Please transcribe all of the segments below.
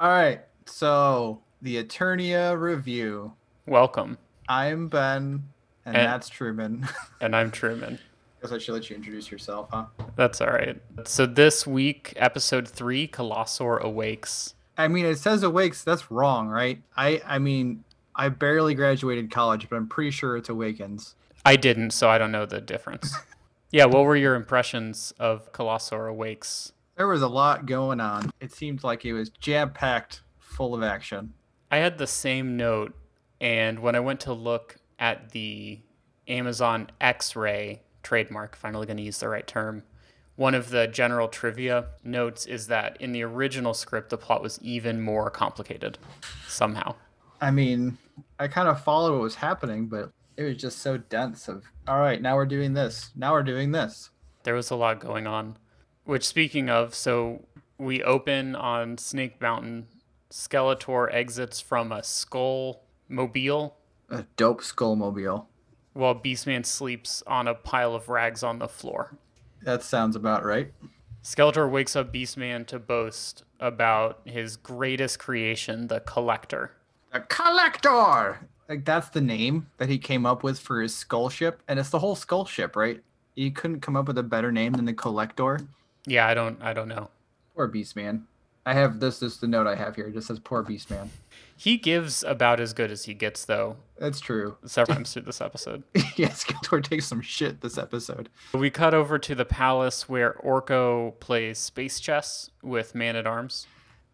All right. So the Eternia review. Welcome. I'm Ben, and, And- that's Truman. And I'm Truman. I Guess I should let you introduce yourself, huh? That's all right. So this week, episode three, Colossor Awakes. I mean, it says awakes. That's wrong, right? I I mean, I barely graduated college, but I'm pretty sure it's awakens. I didn't, so I don't know the difference. yeah, what were your impressions of Colossor Awakes? There was a lot going on. It seemed like it was jam packed, full of action. I had the same note, and when I went to look at the Amazon X Ray trademark, finally going to use the right term, one of the general trivia notes is that in the original script, the plot was even more complicated somehow. I mean, I kind of followed what was happening, but it was just so dense. Of all right, now we're doing this. Now we're doing this. There was a lot going on. Which, speaking of, so we open on Snake Mountain. Skeletor exits from a skull mobile A dope skull mobile. while Beastman sleeps on a pile of rags on the floor. That sounds about right. Skeletor wakes up Beastman to boast about his greatest creation, the Collector. The Collector. Like that's the name that he came up with for his skull ship, and it's the whole skull ship, right? You couldn't come up with a better name than the Collector. Yeah, I don't, I don't know. Poor Beast Man. I have this. This is the note I have here. It just says poor Beast Man. He gives about as good as he gets, though, That's true. several times through this episode. yes, Skeletor takes some shit this episode. We cut over to the palace where Orko plays space chess with Man at Arms.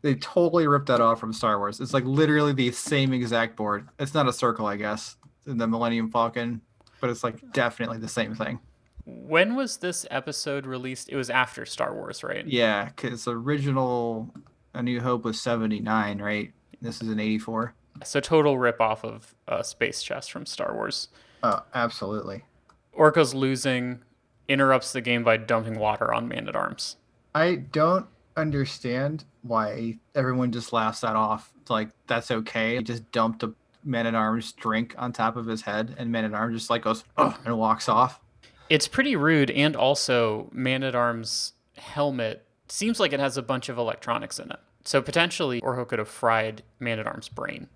They totally ripped that off from Star Wars. It's like literally the same exact board. It's not a circle, I guess, in the Millennium Falcon, but it's like definitely the same thing. When was this episode released? It was after Star Wars, right? Yeah, because original A New Hope was 79, right? This is an 84. So total rip off of uh, space chess from Star Wars. Oh, absolutely. Orko's losing, interrupts the game by dumping water on Man at Arms. I don't understand why everyone just laughs that off. Like, that's okay. He just dumped a Man at Arms drink on top of his head, and Man at Arms just like goes, and walks off. It's pretty rude, and also Man at Arms' helmet seems like it has a bunch of electronics in it. So potentially, Orko could have fried Man at Arms' brain.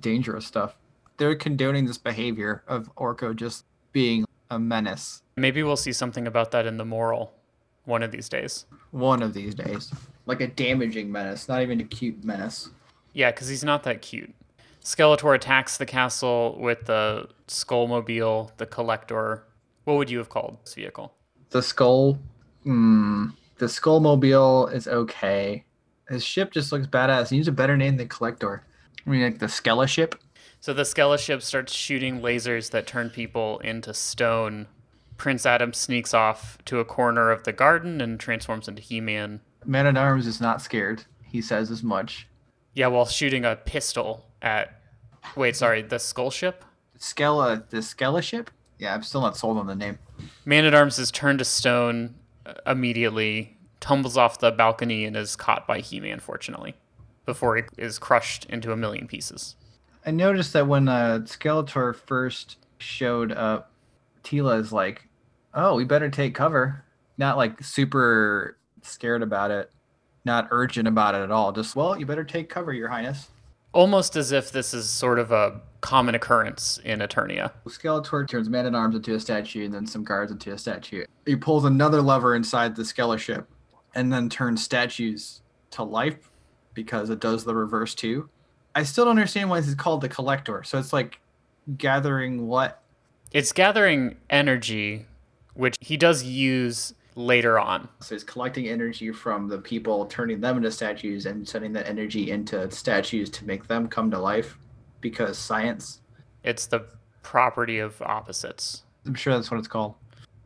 dangerous stuff. They're condoning this behavior of Orko just being a menace Maybe we'll see something about that in the moral one of these days. one of these days. Like a damaging menace, not even a cute menace. Yeah, because he's not that cute. Skeletor attacks the castle with the Skullmobile, the Collector. What would you have called this vehicle? The skull, hmm, the skullmobile is okay. His ship just looks badass. He needs a better name than Collector. I mean, like the Skella ship. So the Skella ship starts shooting lasers that turn people into stone. Prince Adam sneaks off to a corner of the garden and transforms into He Man. Man at Arms is not scared. He says as much. Yeah, while shooting a pistol at. Wait, sorry, the Skull ship? Skella, the Skella ship. Yeah, I'm still not sold on the name. Man at Arms is turned to stone uh, immediately, tumbles off the balcony, and is caught by He Man, fortunately, before he is crushed into a million pieces. I noticed that when uh, Skeletor first showed up, Teela is like, "Oh, we better take cover." Not like super scared about it, not urgent about it at all. Just, well, you better take cover, Your Highness. Almost as if this is sort of a common occurrence in Eternia. Skeletor turns Man at Arms into a statue, and then some guards into a statue. He pulls another lever inside the Skella ship, and then turns statues to life because it does the reverse too. I still don't understand why this is called the Collector. So it's like gathering what It's gathering energy, which he does use later on. So it's collecting energy from the people, turning them into statues, and sending that energy into statues to make them come to life. Because science, It's the property of opposites. I'm sure that's what it's called.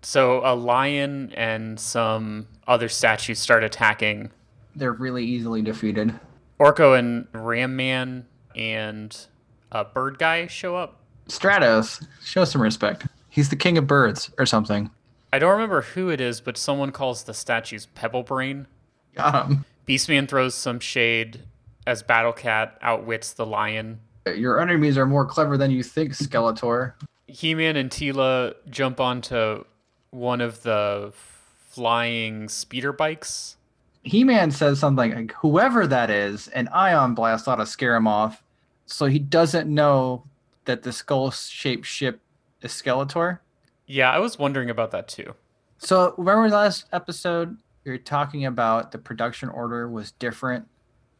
So a lion and some other statues start attacking. They're really easily defeated. Orko and Ram Man and a bird guy show up. Stratos, show some respect. He's the king of birds or something. I don't remember who it is, but someone calls the statues Pebble Brain. Got him. Beastman throws some shade as Battle Cat outwits the lion. Your enemies are more clever than you think, Skeletor. He-Man and Teela jump onto one of the flying speeder bikes. He Man says something like, whoever that is, an ion blast ought to scare him off. So he doesn't know that the skull shaped ship is Skeletor. Yeah, I was wondering about that too. So remember last episode we were talking about the production order was different.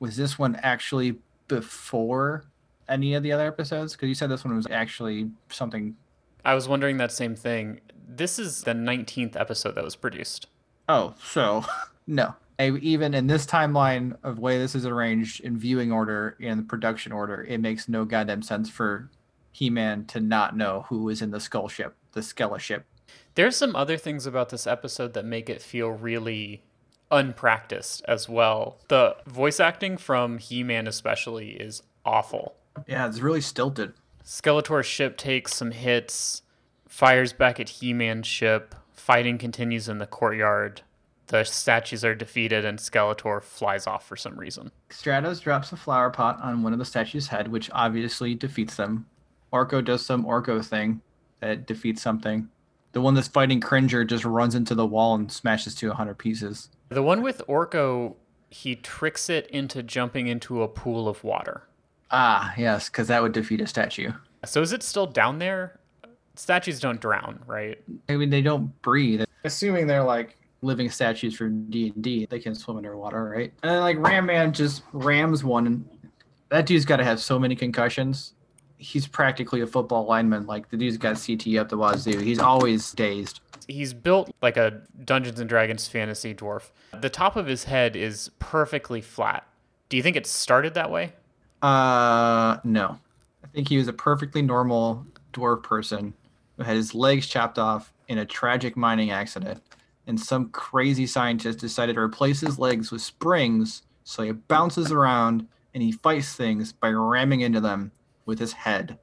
Was this one actually before any of the other episodes? Because you said this one was actually something. I was wondering that same thing. This is the 19th episode that was produced. Oh, so no. Even in this timeline of way this is arranged in viewing order and production order, it makes no goddamn sense for He-Man to not know who was in the skull ship, the Skella ship. There's some other things about this episode that make it feel really unpracticed as well. The voice acting from He-Man especially is awful. Yeah, it's really stilted. Skeletor's ship takes some hits, fires back at He-Man's ship. Fighting continues in the courtyard. The statues are defeated and Skeletor flies off for some reason. Stratos drops a flower pot on one of the statues' head, which obviously defeats them. Orko does some Orko thing that defeats something. The one that's fighting Cringer just runs into the wall and smashes to 100 pieces. The one with Orko, he tricks it into jumping into a pool of water. Ah, yes, because that would defeat a statue. So is it still down there? Statues don't drown, right? I mean, they don't breathe. Assuming they're like living statues from D and D, they can swim underwater, right? And then like Ram Man just rams one, and that dude's got to have so many concussions. He's practically a football lineman. Like the dude's got CT up the wazoo. He's always dazed. He's built like a Dungeons and Dragons fantasy dwarf. The top of his head is perfectly flat. Do you think it started that way? Uh, no. I think he was a perfectly normal dwarf person who had his legs chopped off in a tragic mining accident. And some crazy scientist decided to replace his legs with springs so he bounces around and he fights things by ramming into them with his head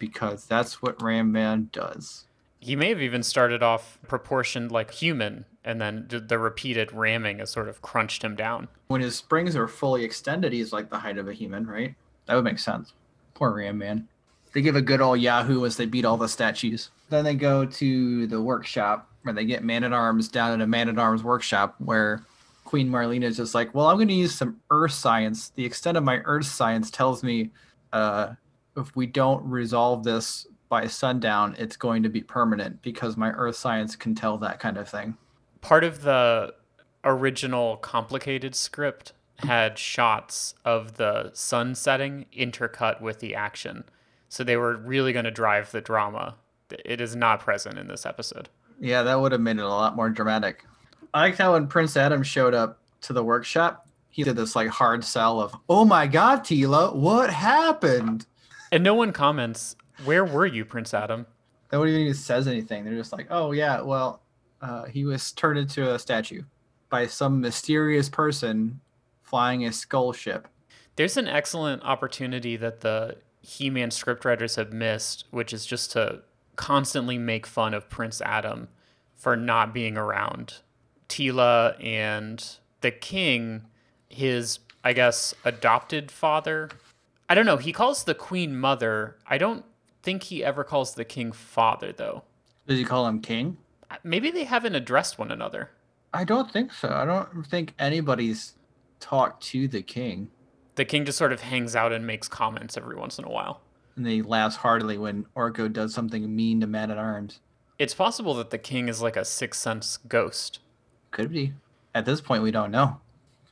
because that's what Ram Man does. He may have even started off proportioned like human, and then the repeated ramming has sort of crunched him down. When his springs are fully extended, he's like the height of a human, right? That would make sense. Poor Ram Man. They give a good old Yahoo as they beat all the statues. Then they go to the workshop where they get Man at Arms down in a Man at Arms workshop where Queen Marlena is just like, well, I'm going to use some Earth science. The extent of my Earth science tells me uh, if we don't resolve this by sundown, it's going to be permanent because my Earth science can tell that kind of thing. Part of the original complicated script had shots of the sun setting intercut with the action. So they were really going to drive the drama. It is not present in this episode. Yeah, that would have made it a lot more dramatic. I liked how when Prince Adam showed up to the workshop, he did this like hard sell of, "Oh my God, Teela, what happened?" And no one comments, "Where were you, Prince Adam?" Nobody even says anything. They're just like, "Oh yeah, well, uh, he was turned into a statue by some mysterious person flying a skull ship." There's an excellent opportunity that the He-Man scriptwriters have missed, which is just to constantly make fun of Prince Adam for not being around. Teela and the king, his, I guess, adopted father. I don't know. He calls the queen mother. I don't think he ever calls the king father, though. Does he call him king? Uh, maybe they haven't addressed one another. I don't think so. I don't think anybody's talked to the king. The king just sort of hangs out and makes comments every once in a while. And he laughs heartily when Orko does something mean to Man at Arms. It's possible that the king is like a sixth sense ghost. Could be. At this point, we don't know.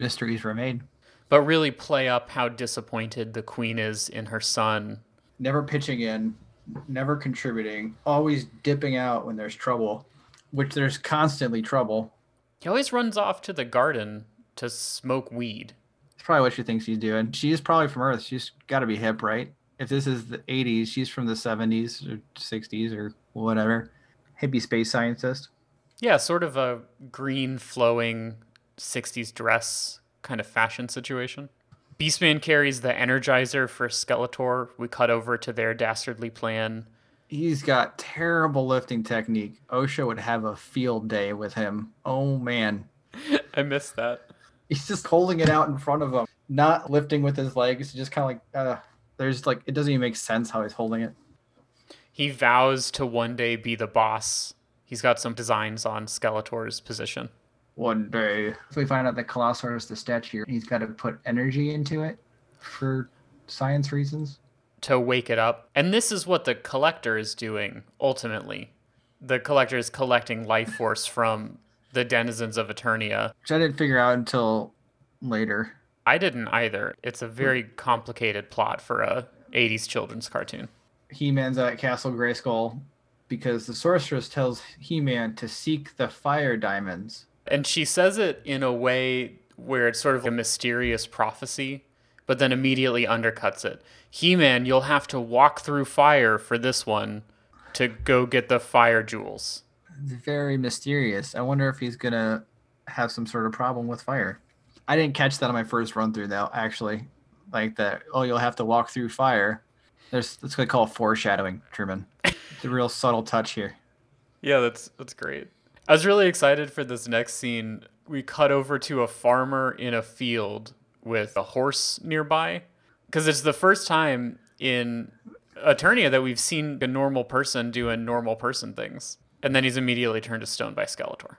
Mysteries remain. But really play up how disappointed the queen is in her son. Never pitching in, never contributing, always dipping out when there's trouble, which there's constantly trouble. He always runs off to the garden to smoke weed. That's probably what she thinks he's doing. She's probably from Earth. She's got to be hip, right? If this is the 80s, she's from the 70s or 60s or whatever. Hippie space scientist. Yeah, sort of a green flowing 60s dress kind of fashion situation. Beastman carries the Energizer for Skeletor. We cut over to their dastardly plan. He's got terrible lifting technique. OSHA would have a field day with him. Oh man. I missed that. He's just holding it out in front of him, not lifting with his legs, just kind of like uh there's like it doesn't even make sense how he's holding it. He vows to one day be the boss. He's got some designs on Skeletor's position. One day. If we find out that Colossor is the statue, he's got to put energy into it for science reasons. To wake it up. And this is what the collector is doing ultimately. The collector is collecting life force from the denizens of Eternia. Which I didn't figure out until later. I didn't either. It's a very complicated plot for a 80s children's cartoon. He-Man's at Castle Grayskull because the sorceress tells He-Man to seek the fire diamonds. And she says it in a way where it's sort of a mysterious prophecy, but then immediately undercuts it. He-Man, you'll have to walk through fire for this one to go get the fire jewels. It's very mysterious. I wonder if he's gonna have some sort of problem with fire. I didn't catch that on my first run through though, actually. Like that, oh, you'll have to walk through fire. There's that's what I call foreshadowing, Truman. It's a real subtle touch here. Yeah, that's that's great. I was really excited for this next scene. We cut over to a farmer in a field with a horse nearby because it's the first time in Eternia that we've seen a normal person doing normal person things. And then he's immediately turned to stone by Skeletor.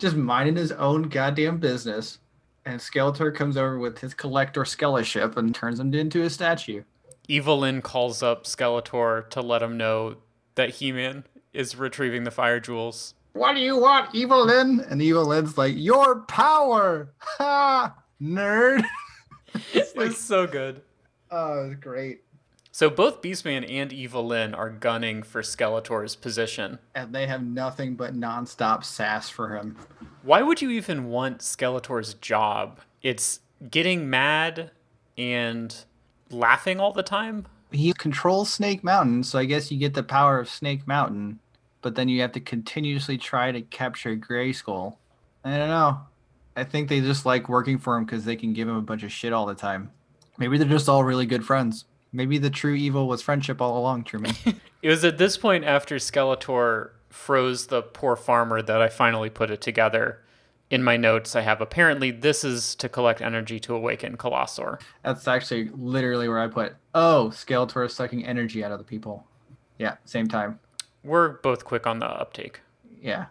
Just minding his own goddamn business. And Skeletor comes over with his collector Skeleship and turns him into a statue. Evil-Lyn calls up Skeletor to let him know that He-Man is retrieving the fire jewels. What do you want, Evil-Lyn? And Evil-Lyn's like, Your power! Ha! Nerd! it's like, so good. Oh, it's great. So both Beastman and Evil-Lyn are gunning for Skeletor's position. And they have nothing but nonstop sass for him. Why would you even want Skeletor's job? It's getting mad and laughing all the time. He controls Snake Mountain, so I guess you get the power of Snake Mountain, but then you have to continuously try to capture Grayskull. I don't know. I think they just like working for him because they can give him a bunch of shit all the time. Maybe they're just all really good friends. Maybe the true evil was friendship all along, Truman. it was at this point after Skeletor froze the poor farmer that I finally put it together. In my notes, I have apparently this is to collect energy to awaken Colossor. That's actually literally where I put, oh, Skeletor is sucking energy out of the people. Yeah, same time. We're both quick on the uptake. Yeah.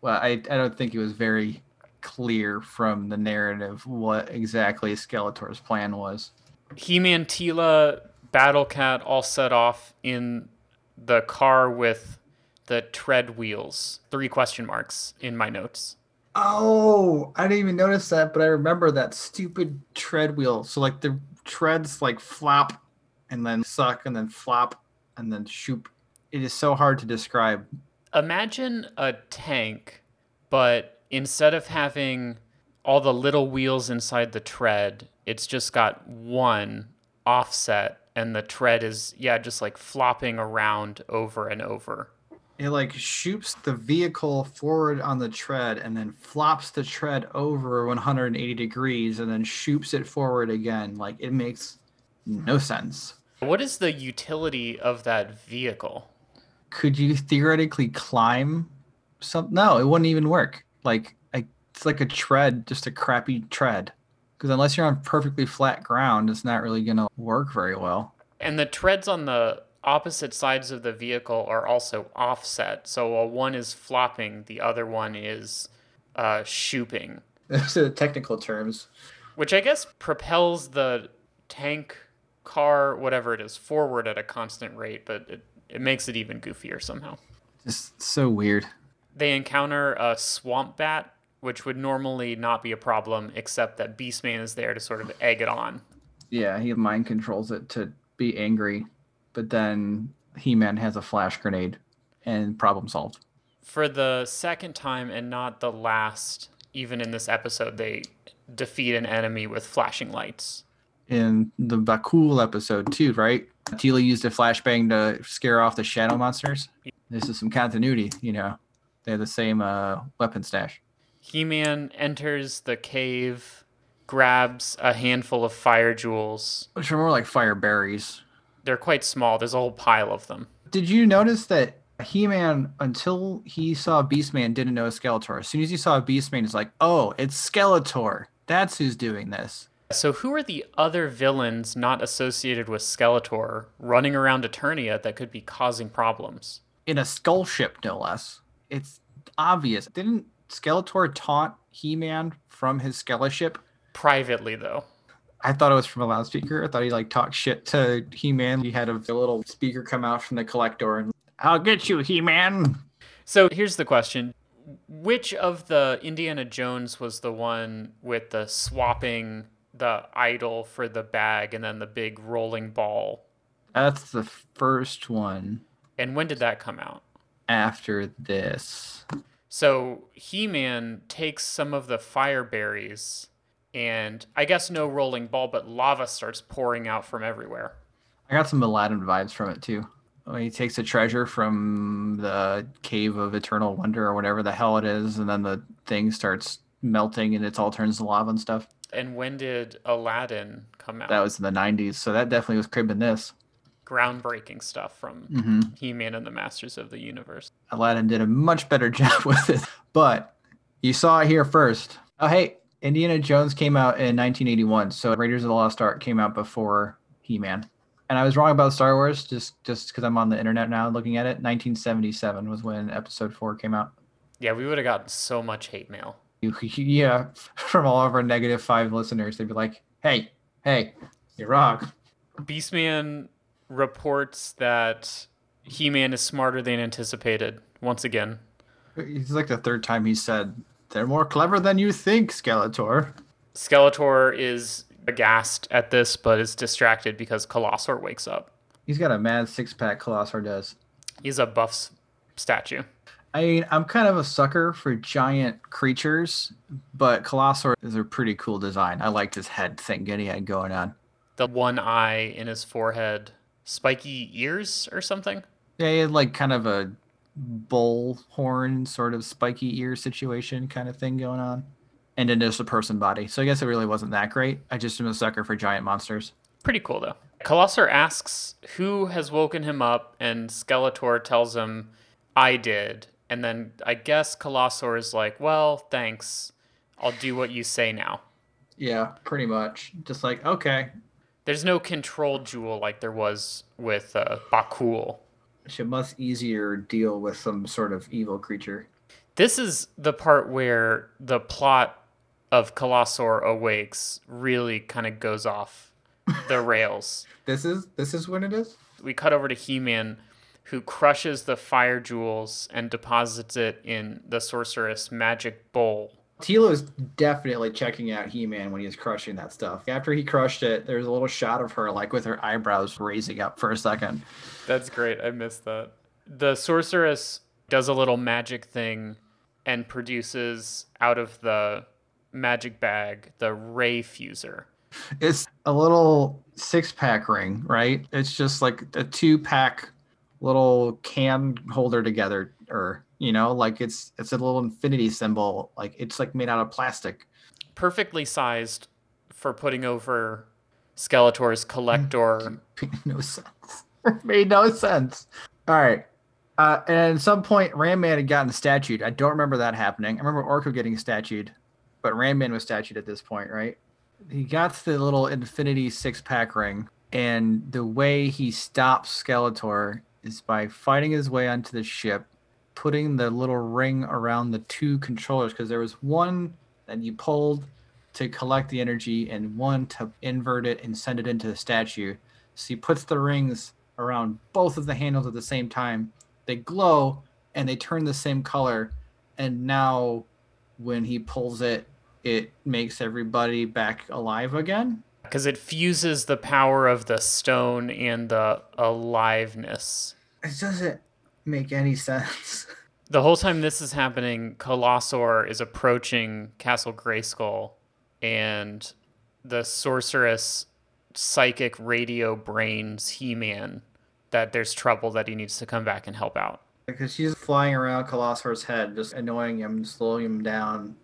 Well, I, I don't think it was very clear from the narrative what exactly Skeletor's plan was. He-Man, Teela, Battle Cat all set off in the car with the tread wheels. Three question marks in my notes. Oh, I didn't even notice that, but I remember that stupid tread wheel. So like the treads like flop and then suck and then flop and then shoop. It is so hard to describe. Imagine a tank, but instead of having all the little wheels inside the tread, it's just got one offset and the tread is yeah just like flopping around over and over. It like shoots the vehicle forward on the tread and then flops the tread over 180 degrees and then shoots it forward again. Like it makes no sense. What is the utility of that vehicle could you theoretically climb some no it wouldn't even work like I, it's like a tread just a crappy tread because unless you're on perfectly flat ground, it's not really going to work very well. And the treads on the opposite sides of the vehicle are also offset. So while one is flopping, the other one is uh, shooping. Those are the technical terms. Which I guess propels the tank, car, whatever it is, forward at a constant rate, but it, it makes it even goofier somehow. Just so weird. They encounter a swamp bat which would normally not be a problem, except that Beastman is there to sort of egg it on. Yeah, he mind controls it to be angry, but then He Man has a flash grenade and problem solved. For the second time and not the last, even in this episode, they defeat an enemy with flashing lights. In the Bakul episode, too, right? Teela used a flashbang to scare off the shadow monsters. This is some continuity, you know. They have the same uh, weapon stash. He Man enters the cave, grabs a handful of fire jewels. Which are more like fire berries. They're quite small. There's a whole pile of them. Did you notice that He Man, until he saw Beastman, didn't know Skeletor? As soon as he saw Beastman, he's like, oh, it's Skeletor. That's who's doing this. So, who are the other villains not associated with Skeletor running around Eternia that could be causing problems? In a skull ship, no less. It's obvious. Didn't Skeletor taunt He-Man from his Skeleship. Privately, though. I thought it was from a loudspeaker. I thought he like talked shit to He-Man. He had a, a little speaker come out from the collector and I'll get you, He-Man. So here's the question. Which of the Indiana Jones was the one with the swapping the idol for the bag and then the big rolling ball? That's the first one And when did that come out? after this. So He Man takes some of the fire berries, and I guess no rolling ball, but lava starts pouring out from everywhere. I got some Aladdin vibes from it too. When he takes a treasure from the cave of eternal wonder or whatever the hell it is, and then the thing starts melting and it all turns to lava and stuff. And when did Aladdin come out? That was in the 90s, so that definitely was cribbing this. groundbreaking stuff from hmm He Man and the Masters of the Universe. Aladdin did a much better job with it, but you saw it here first. Oh, hey, Indiana Jones came out in 1981, so Raiders of the Lost Ark came out before He-Man. And I was wrong about Star Wars, just just because I'm on the internet now looking at it. 1977 was when Episode Four came out. Yeah, we would have gotten so much hate mail. Yeah, from all of our negative five listeners, they'd be like, "Hey, hey, you're wrong." Beastman reports that He Man is smarter than anticipated once again. It's like the third time he said, "They're more clever than you think, Skeletor." Skeletor is aghast at this, but is distracted because Colossor wakes up. He's got a mad six pack. Colossor does. He's a buff statue. I mean, I'm kind of a sucker for giant creatures, but Colossor is a pretty cool design. I liked his head thing that he had going on. The one eye in his forehead, spiky ears or something. Yeah, he had like kind of a bull horn, sort of spiky ear situation kind of thing going on. And then just a person body. So I guess it really wasn't that great. I just am a sucker for giant monsters. Pretty cool though. Colossor asks who has woken him up, and Skeletor tells him, I did. And then I guess Colossor is like, Well, thanks. I'll do what you say now. Yeah, pretty much. Just like, okay, There's no control jewel like there was with uh, Bakul. it's a much easier deal with some sort of evil creature. This is the part where the plot of Colossor Awakes really kind of goes off the rails. This is this is when it is? we cut over to He-Man, who crushes the fire jewels and deposits it in the sorceress magic bowl. Teela's definitely checking out He-Man when he's crushing that stuff. After he crushed it, there's a little shot of her like with her eyebrows raising up for a second. That's great. I missed that. The sorceress does a little magic thing and produces out of the magic bag the ray fuser. It's a little six-pack ring, right? It's just like a two-pack little can holder together or you know, like it's it's a little infinity symbol. Like it's like made out of plastic. Perfectly sized for putting over Skeletor's collector. Made no sense. Made no sense. All right. Uh, and at some point, Ram Man had gotten statued. I don't remember that happening. I remember Orko getting statued, but Ram Man was statued at this point, right? He got the little Infinity six pack ring, and the way he stops Skeletor is by fighting his way onto the ship, putting the little ring around the two controllers, because there was one that you pulled to collect the energy and one to invert it and send it into the statue. So he puts the rings around both of the handles at the same time. They glow and they turn the same color. And now when he pulls it, it makes everybody back alive again. Because it fuses the power of the stone and the aliveness. It doesn't make any sense. The whole time this is happening, Colossor is approaching Castle Grayskull, and the sorceress psychic radio brains He Man that there's trouble that he needs to come back and help out. because she's flying around Colossor's head, just annoying him, slowing him down.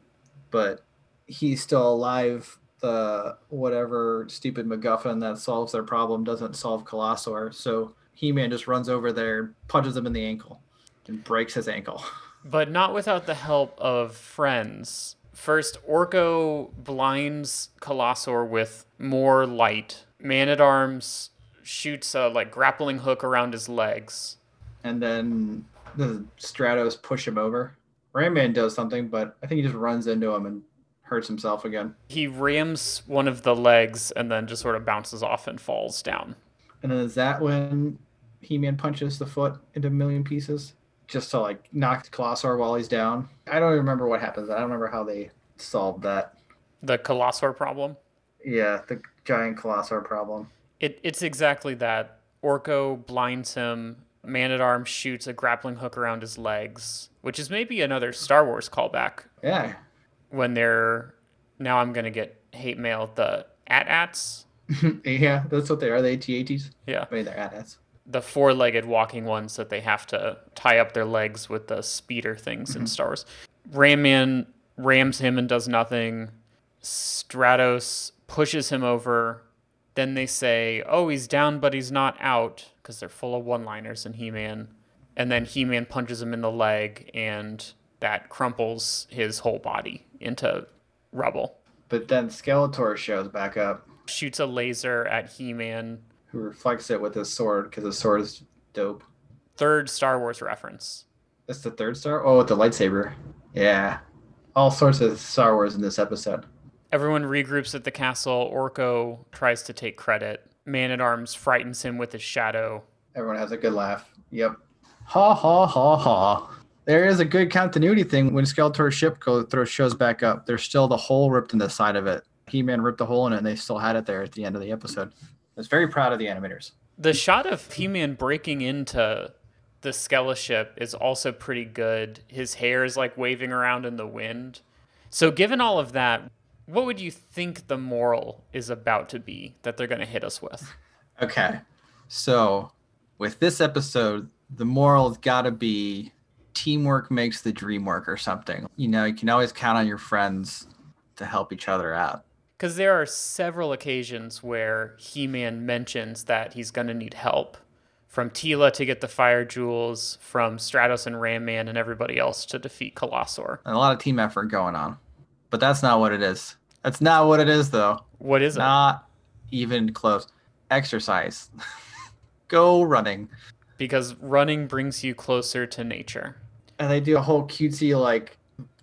But he's still alive. The whatever stupid MacGuffin that solves their problem doesn't solve Colossor. So He Man just runs over there, punches him in the ankle, and breaks his ankle. But not without the help of friends. First, Orko blinds Colossor with more light. Man at Arms shoots a like grappling hook around his legs. And then the Stratos push him over, Ram Man does something, but I think he just runs into him and hurts himself again. He rams one of the legs and then just sort of bounces off and falls down. And then is that when He Man punches the foot into a million pieces? Just to like knock Colossor while he's down. I don't even remember what happens. I don't remember how they solved that. The Colossor problem? Yeah, the giant Colossor problem. It, it's exactly that. Orko blinds him. Man at Arms shoots a grappling hook around his legs, which is maybe another Star Wars callback Yeah. When they're. Now I'm going to get hate mail. The AT-ATs? yeah, that's what they are. The AT-ATs. Yeah. I mean, they're AT-ATs. the four-legged walking ones that they have to tie up their legs with the speeder things in mm-hmm. Star Wars. Ram Man rams him and does nothing. Stratos pushes him over. Then they say, "Oh, he's down, but he's not out," because they're full of one-liners in He-Man. And then He-Man punches him in the leg, and that crumples his whole body into rubble. But then Skeletor shows back up, Shoots a laser at He-Man. who reflects it with his sword because his sword is dope. Third Star Wars reference. That's the third star. Oh, with the lightsaber. Yeah, all sorts of Star Wars in this episode. Everyone regroups at the castle. Orko tries to take credit. Man at Arms frightens him with his shadow. Everyone has a good laugh. Yep. Ha ha ha ha. There is a good continuity thing when Skeletor's ship go throws shows back up. There's still the hole ripped in the side of it. He-Man ripped a hole in it, and they still had it there at the end of the episode. I was very proud of the animators. The shot of He-Man breaking into the Skella ship is also pretty good. His hair is like waving around in the wind. So, given all of that, what would you think the moral is about to be that they're going to hit us with? Okay, so with this episode, the moral's got to be teamwork makes the dream work or something. You know, you can always count on your friends to help each other out. Because there are several occasions where He Man mentions that he's going to need help from Teela to get the fire jewels, from Stratos and Ram Man and everybody else to defeat Colossor. And a lot of team effort going on. But that's not what it is. That's not what it is, though. What is it? Not even close. Exercise. Go running. Because running brings you closer to nature. And they do a whole cutesy, like,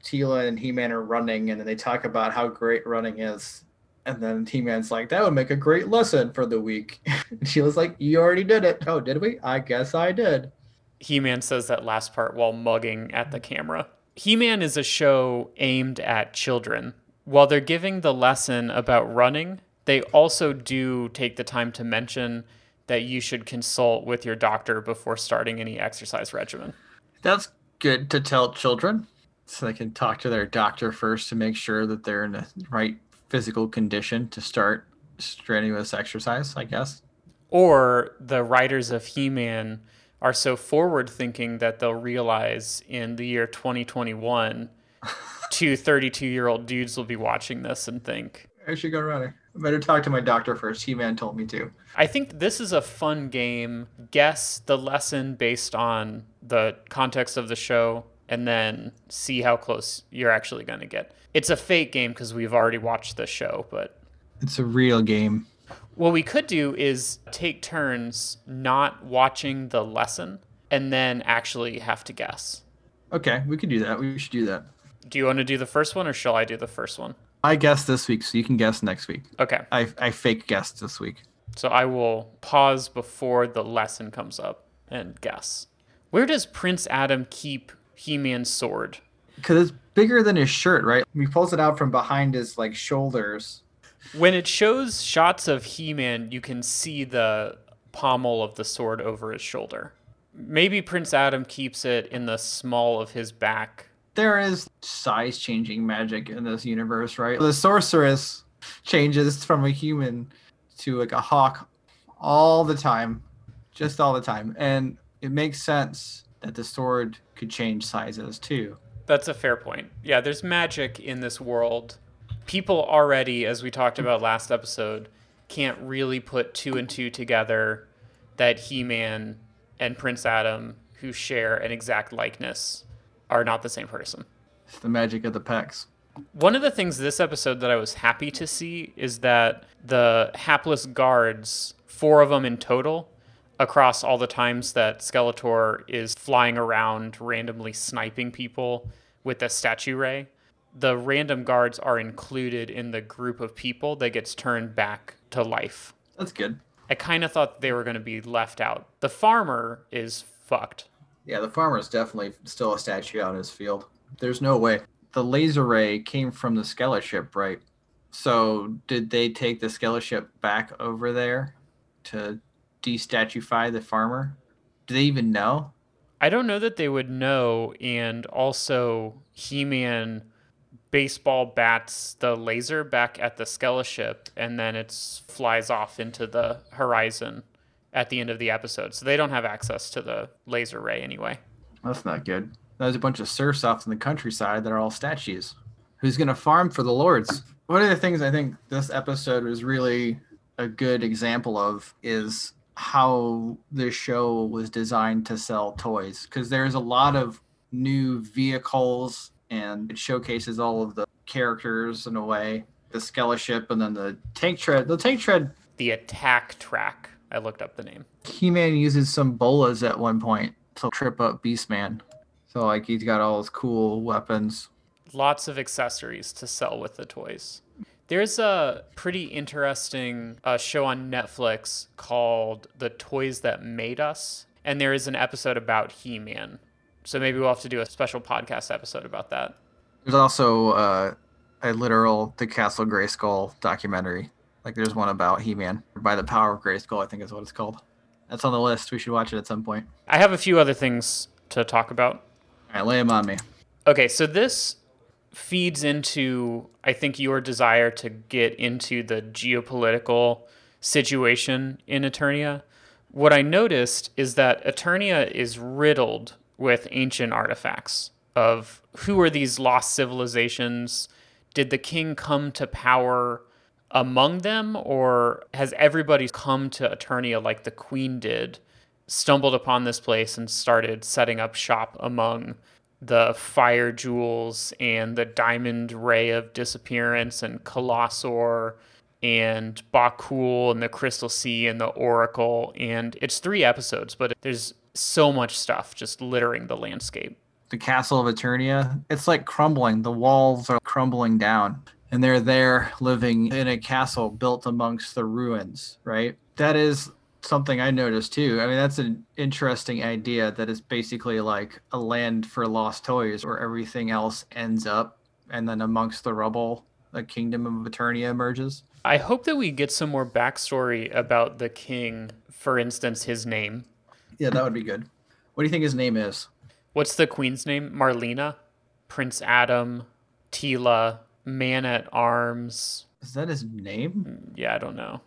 Teela and He Man are running, and then they talk about how great running is. And then He Man's like, that would make a great lesson for the week. and Sheila's like, you already did it. Oh, did we? I guess I did. He Man says that last part while mugging at the camera. He Man is a show aimed at children. While they're giving the lesson about running, they also do take the time to mention that you should consult with your doctor before starting any exercise regimen. That's good to tell children so they can talk to their doctor first to make sure that they're in the right physical condition to start strenuous exercise, I guess. Or the writers of He Man are so forward thinking that they'll realize in the year 2021, two 32 year old dudes will be watching this and think, I should go running. I better talk to my doctor first. He Man told me to. I think this is a fun game. Guess the lesson based on the context of the show and then see how close you're actually going to get. It's a fake game because we've already watched the show, but It's a real game. what we could do is take turns not watching the lesson and then actually have to guess. Okay, we could do that. We should do that. Do you want to do the first one or shall I do the first one? I guess this week, so you can guess next week. Okay. I, I fake guessed this week. So I will pause before the lesson comes up and guess. Where does Prince Adam keep He Man's sword? Because it's bigger than his shirt, right? He pulls it out from behind his like shoulders. When it shows shots of He Man, you can see the pommel of the sword over his shoulder. Maybe Prince Adam keeps it in the small of his back. There is size changing magic in this universe, right? The sorceress changes from a human to like a hawk all the time, just all the time. And it makes sense that the sword could change sizes too. That's a fair point. Yeah, there's magic in this world. People already, as we talked about last episode, can't really put two and two together that He Man and Prince Adam, who share an exact likeness, are not the same person. It's the magic of the pecs. One of the things this episode that I was happy to see is that the hapless guards, four of them in total, across all the times that Skeletor is flying around randomly sniping people with the statue ray, the random guards are included in the group of people that gets turned back to life. That's good. I kind of thought they were going to be left out. The farmer is fucked. Yeah, the farmer is definitely still a statue out in his field. There's no way. The laser ray came from the skeleton ship, right? So did they take the skeleton ship back over there to destatuify the farmer? Do they even know? I don't know that they would know. And also, He Man baseball bats the laser back at the skeleton ship, and then it flies off into the horizon at the end of the episode. So they don't have access to the laser ray anyway. That's not good. There's a bunch of serfs off in the countryside that are all statues. Who's going to farm for the lords? One of the things I think this episode was really a good example of is how this show was designed to sell toys because there's a lot of new vehicles and it showcases all of the characters in a way. The skeleton ship and then the tank tread the tank tread. The attack track. I looked up the name. He-man uses some bolas at one point to trip up beastman so like he's got all his cool weapons. Lots of accessories to sell with the toys there's a pretty interesting uh, show on Netflix called The Toys That Made Us. And there is an episode about He Man. So maybe we'll have to do a special podcast episode about that. There's also uh, a literal The Castle Grayskull documentary. Like there's one about He Man by the Power of Grayskull, I think is what it's called. That's on the list. We should watch it at some point. I have a few other things to talk about. All right, lay them on me. Okay, so this feeds into I think your desire to get into the geopolitical situation in Eternia. What I noticed is that Eternia is riddled with ancient artifacts of who are these lost civilizations? Did the king come to power among them, or has everybody come to Eternia like the queen did, stumbled upon this place and started setting up shop among the fire jewels and the diamond ray of disappearance and Colossor and Bakul and the Crystal Sea and the Oracle. And it's three episodes, but there's so much stuff just littering the landscape. The castle of Eternia, it's like crumbling. The walls are crumbling down. And they're there living in a castle built amongst the ruins, right? That is something I noticed too. I mean, that's an interesting idea that is basically like a land for lost toys where everything else ends up and then amongst the rubble, the kingdom of Eternia emerges. I hope that we get some more backstory about the king, for instance, his name. Yeah, that would be good. What do you think his name is? What's the queen's name? Marlena? Prince Adam? Teela? Man at Arms? Is that his name? Mm, yeah, I don't know.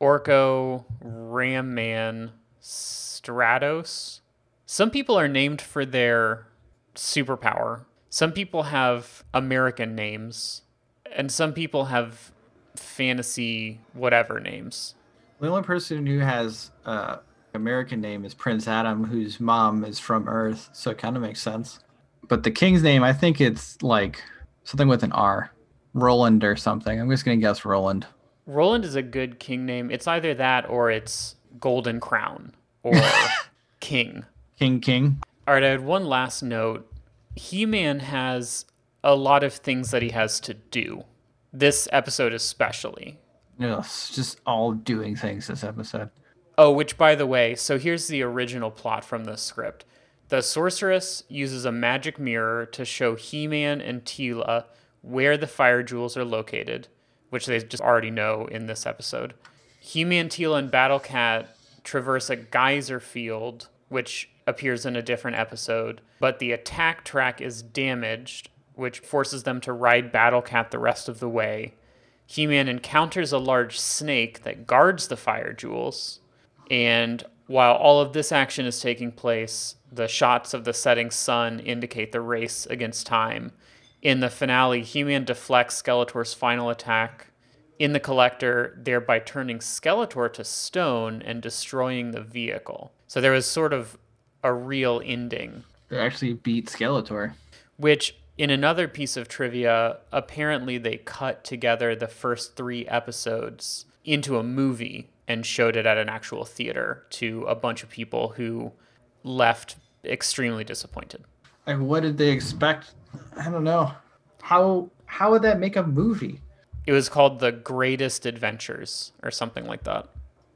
Orko, Ram Man, Stratos. Some people are named for their superpower. Some people have American names, and some people have fantasy whatever names. The only person who has uh, American name is Prince Adam, whose mom is from Earth, so it kind of makes sense. But the king's name, I think it's like something with an R, Roland or something. I'm just gonna guess Roland. Roland is a good king name. It's either that or it's Golden Crown or King. King King. All right, I had one last note. He Man has a lot of things that he has to do. This episode, especially. It's just all doing things this episode. Oh, which, by the way, so here's the original plot from the script. The sorceress uses a magic mirror to show He Man and Teela where the fire jewels are located which they just already know in this episode. He-Man, Teela, and Battle Cat traverse a geyser field, which appears in a different episode, but the attack track is damaged, which forces them to ride Battle Cat the rest of the way. He Man encounters a large snake that guards the fire jewels, and while all of this action is taking place, the shots of the setting sun indicate the race against time in the finale, He-Man deflects Skeletor's final attack in the collector, thereby turning Skeletor to stone and destroying the vehicle. So there was sort of a real ending. They actually beat Skeletor. Which, in another piece of trivia, apparently they cut together the first three episodes into a movie and showed it at an actual theater to a bunch of people who left extremely disappointed. Like, what did they expect I don't know. How how would that make a movie? It was called The Greatest Adventures or something like that.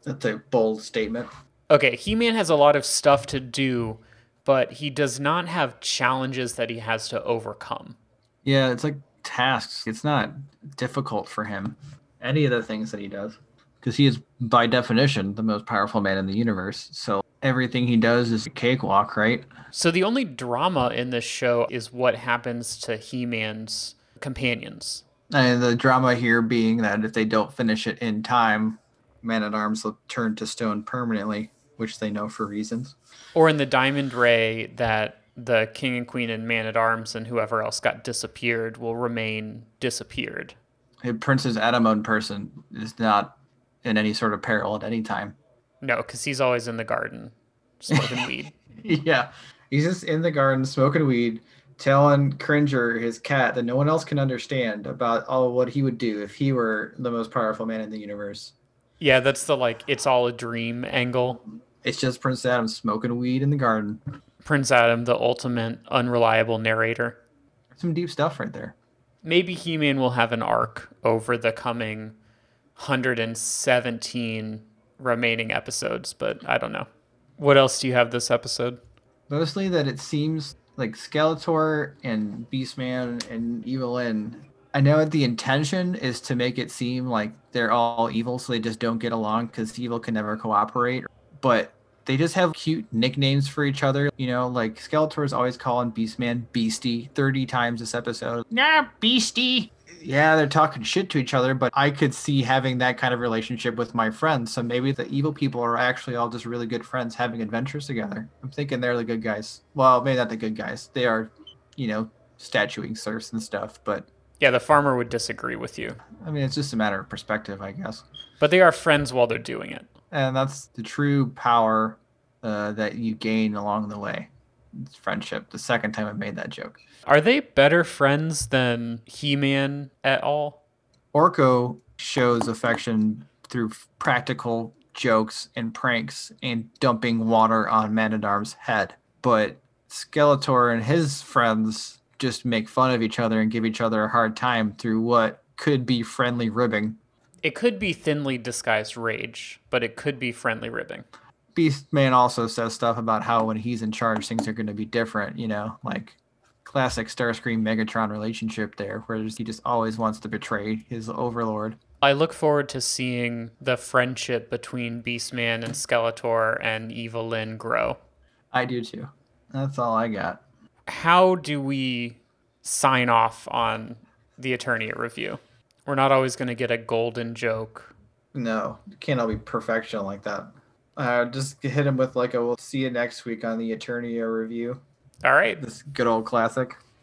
That's a bold statement. Okay, He Man has a lot of stuff to do, but he does not have challenges that he has to overcome. Yeah, it's like tasks. It's not difficult for him. Any of the things that he does. Because he is, by definition, the most powerful man in the universe. So everything he does is a cakewalk, right? So the only drama in this show is what happens to He Man's companions. And the drama here being that if they don't finish it in time, Man at Arms will turn to stone permanently, which they know for reasons. Or in the Diamond Ray, that the King and Queen and Man at Arms and whoever else got disappeared will remain disappeared. Princess Adamon person is not in any sort of peril at any time. No, because he's always in the garden smoking weed. Yeah. He's just in the garden smoking weed, telling Cringer, his cat, that no one else can understand about all what he would do if he were the most powerful man in the universe. Yeah, that's the like it's all a dream angle. It's just Prince Adam smoking weed in the garden. Prince Adam, the ultimate unreliable narrator. Some deep stuff right there. Maybe He Man will have an arc over the coming 117 remaining episodes, but I don't know. What else do you have this episode? Mostly that it seems like Skeletor and Beastman and Evil-Lyn. I know that the intention is to make it seem like they're all evil, so they just don't get along because evil can never cooperate. But they just have cute nicknames for each other. You know, like Skeletor is always calling Beastman Beastie 30 times this episode. Nah, Beastie. Yeah, they're talking shit to each other, but I could see having that kind of relationship with my friends. So maybe the evil people are actually all just really good friends having adventures together. I'm thinking they're the good guys. Well, maybe not the good guys. They are, you know, statuing serfs and stuff, but Yeah, the farmer would disagree with you, I mean, it's just a matter of perspective, I guess. but they are friends while they're doing it. And that's the true power uh, that you gain along the way. Friendship. The second time I made that joke. Are they better friends than He Man at all? Orko shows affection through practical jokes and pranks and dumping water on Man at Arm's head. But Skeletor and his friends just make fun of each other and give each other a hard time through what could be friendly ribbing. It could be thinly disguised rage, but it could be friendly ribbing. Beastman also says stuff about how when he's in charge, things are going to be different, you know, like classic Starscream Megatron relationship there, where he just always wants to betray his overlord. I look forward to seeing the friendship between Beastman and Skeletor and Evil-Lyn grow. I do too. That's all I got. How do we sign off on the Eternia review? We're not always going to get a golden joke. No, it can't all be perfection like that. Uh, just hit him with like a we'll see you next week on the Eternia review. All right. This good old classic.